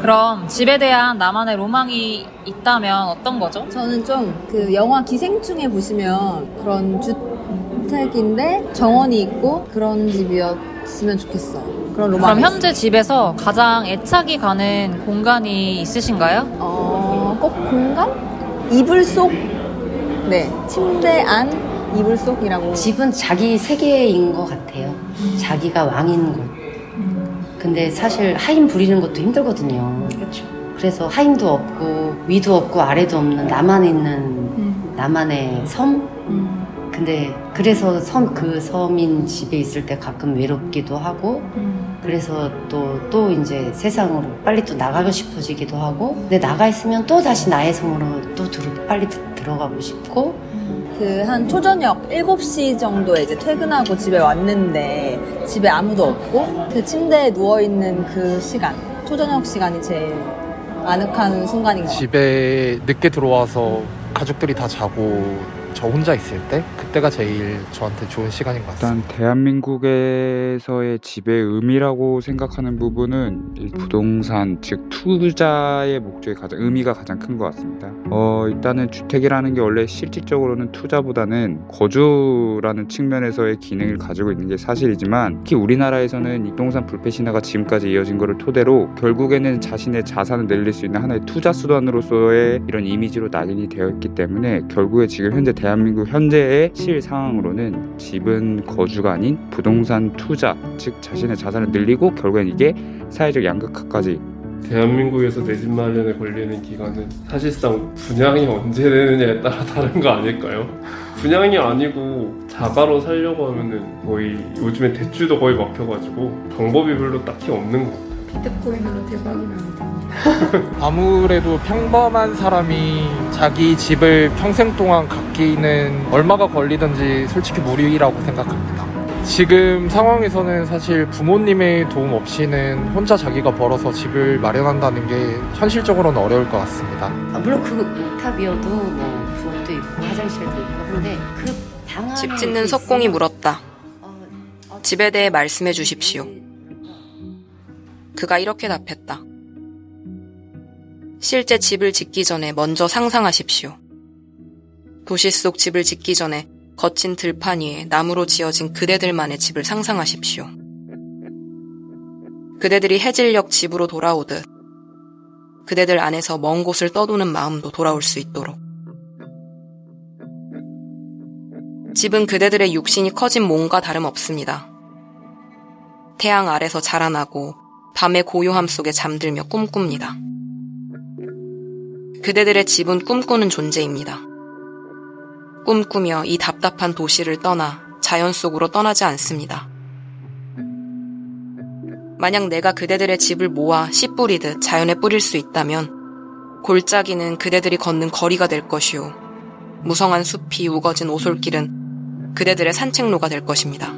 그럼 집에 대한 나만의 로망이 있다면 어떤 거죠? 저는 좀 그 영화 기생충에 보시면 그런 주택인데 정원이 있고 그런 집이었으면 좋겠어. 그런 로망. 그럼 현재 집에서 가장 애착이 가는 공간이 있으신가요? 어, 꼭 공간? 이불 속? 네. 침대 안 이불 속이라고. 집은 자기 세계인 것 같아요. 자기가 왕인 곳. 근데 사실 하인 부리는 것도 힘들거든요. 그렇죠. 그래서 하인도 없고 위도 없고 아래도 없는 나만 있는 나만의 섬. 근데 그래서 섬 그 섬인 집에 있을 때 가끔 외롭기도 하고 그래서 또또 이제 세상으로 빨리 또 나가고 싶어지기도 하고 근데 나가 있으면 또 다시 나의 섬으로 또 들어 빨리 드- 들어가고 싶고 그 한 초저녁 7시 정도에 이제 퇴근하고 집에 왔는데 집에 아무도 없고 그 침대에 누워있는 그 시간. 초저녁 시간이 제일 아늑한 순간인 것 같아요. 집에 늦게 들어와서 가족들이 다 자고 저 혼자 있을 때 그때가 제일 저한테 좋은 시간인 것 같습니다. 일단 대한민국에서의 집의 의미라고 생각하는 부분은 이 부동산 즉 투자의 목적이 가장 의미가 가장 큰 것 같습니다. 어 일단은 주택이라는 게 원래 실질적으로는 투자보다는 거주라는 측면에서의 기능을 가지고 있는 게 사실이지만 특히 우리나라에서는 이 부동산 불패 신화가 지금까지 이어진 것을 토대로 결국에는 자신의 자산을 늘릴 수 있는 하나의 투자 수단으로서의 이런 이미지로 낙인이 되어 있기 때문에 결국에 지금 현재 대한 민국 현재의 실 상황으로는 집은 거주가 아닌 부동산 투자 즉 자신의 자산을 늘리고 결국엔 이게 사회적 양극화까지 대한민국에서 내 집 마련에 걸리는 기간은 사실상 분양이 언제 되느냐에 따라 다른 거 아닐까요? 분양이 아니고 자가로 살려고 하면은 거의 요즘에 대출도 거의 막혀가지고 방법이 별로 딱히 없는 것 같아요. 비트코인으로 대박이 됩니다. 아무래도 평범한 사람이 자기 집을 평생 동안 갖기는 얼마가 걸리든지 솔직히 무리라고 생각합니다. 지금 상황에서는 사실 부모님의 도움 없이는 혼자 자기가 벌어서 집을 마련한다는 게 현실적으로는 어려울 것 같습니다. 아, 물론 그 옥탑이어도 뭐 부엌도 있고 화장실도 있고 한데 그 방 집 짓는 그 석공이 있으면 물었다. 어, 어, 집에 대해 말씀해 주십시오. 그가 이렇게 답했다. 실제 집을 짓기 전에 먼저 상상하십시오. 도시 속 집을 짓기 전에 거친 들판 위에 나무로 지어진 그대들만의 집을 상상하십시오. 그대들이 해질녘 집으로 돌아오듯 그대들 안에서 먼 곳을 떠도는 마음도 돌아올 수 있도록. 집은 그대들의 육신이 커진 몸과 다름없습니다. 태양 아래서 자라나고 밤의 고요함 속에 잠들며 꿈꿉니다. 그대들의 집은 꿈꾸는 존재입니다. 꿈꾸며 이 답답한 도시를 떠나 자연 속으로 떠나지 않습니다. 만약 내가 그대들의 집을 모아 씨 뿌리듯 자연에 뿌릴 수 있다면 골짜기는 그대들이 걷는 거리가 될 것이요. 무성한 숲이 우거진 오솔길은 그대들의 산책로가 될 것입니다.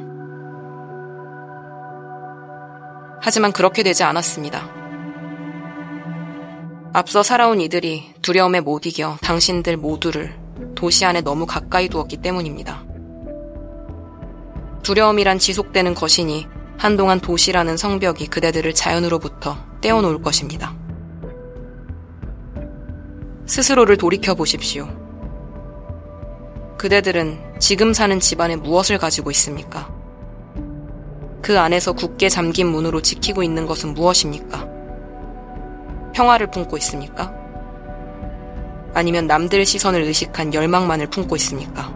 하지만 그렇게 되지 않았습니다. 앞서 살아온 이들이 두려움에 못 이겨 당신들 모두를 도시 안에 너무 가까이 두었기 때문입니다. 두려움이란 지속되는 것이니 한동안 도시라는 성벽이 그대들을 자연으로부터 떼어놓을 것입니다. 스스로를 돌이켜 보십시오. 그대들은 지금 사는 집안에 무엇을 가지고 있습니까? 그 안에서 굳게 잠긴 문으로 지키고 있는 것은 무엇입니까? 평화를 품고 있습니까? 아니면 남들의 시선을 의식한 열망만을 품고 있습니까?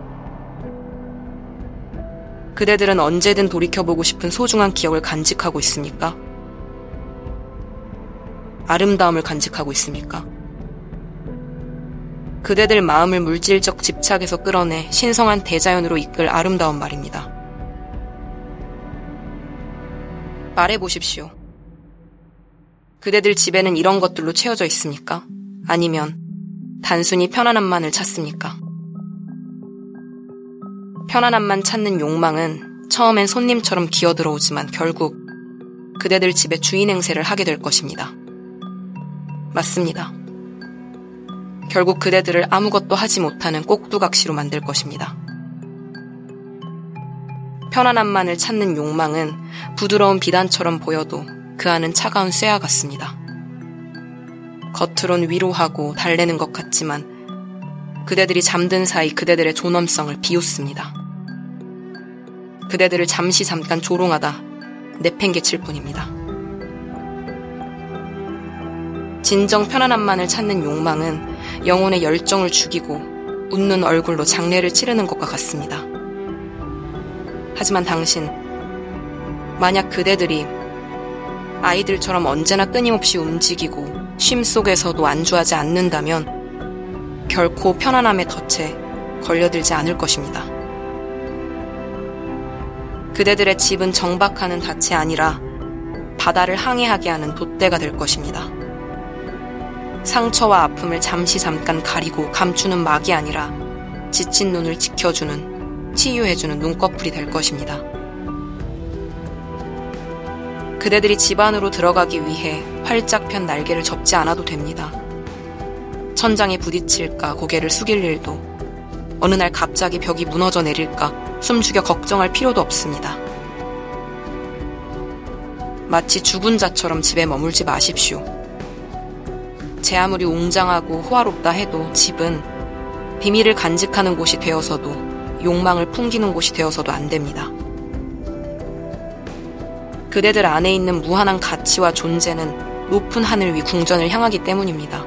그대들은 언제든 돌이켜보고 싶은 소중한 기억을 간직하고 있습니까? 아름다움을 간직하고 있습니까? 그대들 마음을 물질적 집착에서 끌어내 신성한 대자연으로 이끌 아름다운 말입니다. 말해보십시오. 그대들 집에는 이런 것들로 채워져 있습니까? 아니면 단순히 편안함만을 찾습니까? 편안함만 찾는 욕망은 처음엔 손님처럼 기어들어오지만 결국 그대들 집의 주인 행세를 하게 될 것입니다. 맞습니다. 결국 그대들을 아무것도 하지 못하는 꼭두각시로 만들 것입니다. 편안함만을 찾는 욕망은 부드러운 비단처럼 보여도 그 안은 차가운 쇠와 같습니다. 겉으론 위로하고 달래는 것 같지만 그대들이 잠든 사이 그대들의 존엄성을 비웃습니다. 그대들을 잠시 잠깐 조롱하다 내팽개칠 뿐입니다. 진정 편안함만을 찾는 욕망은 영혼의 열정을 죽이고 웃는 얼굴로 장례를 치르는 것과 같습니다. 하지만 당신, 만약 그대들이 아이들처럼 언제나 끊임없이 움직이고 쉼 속에서도 안주하지 않는다면 결코 편안함의 덫에 걸려들지 않을 것입니다. 그대들의 집은 정박하는 닻이 아니라 바다를 항해하게 하는 돛대가 될 것입니다. 상처와 아픔을 잠시 잠깐 가리고 감추는 막이 아니라 지친 눈을 지켜주는, 치유해주는 눈꺼풀이 될 것입니다. 그대들이 집 안으로 들어가기 위해 활짝 편 날개를 접지 않아도 됩니다. 천장에 부딪힐까 고개를 숙일 일도, 어느 날 갑자기 벽이 무너져 내릴까 숨죽여 걱정할 필요도 없습니다. 마치 죽은 자처럼 집에 머물지 마십시오. 제 아무리 웅장하고 호화롭다 해도 집은 비밀을 간직하는 곳이 되어서도 욕망을 풍기는 곳이 되어서도 안 됩니다. 그대들 안에 있는 무한한 가치와 존재는 높은 하늘 위 궁전을 향하기 때문입니다.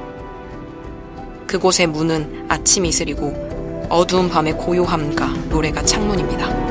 그곳의 문은 아침 이슬이고 어두운 밤의 고요함과 노래가 창문입니다.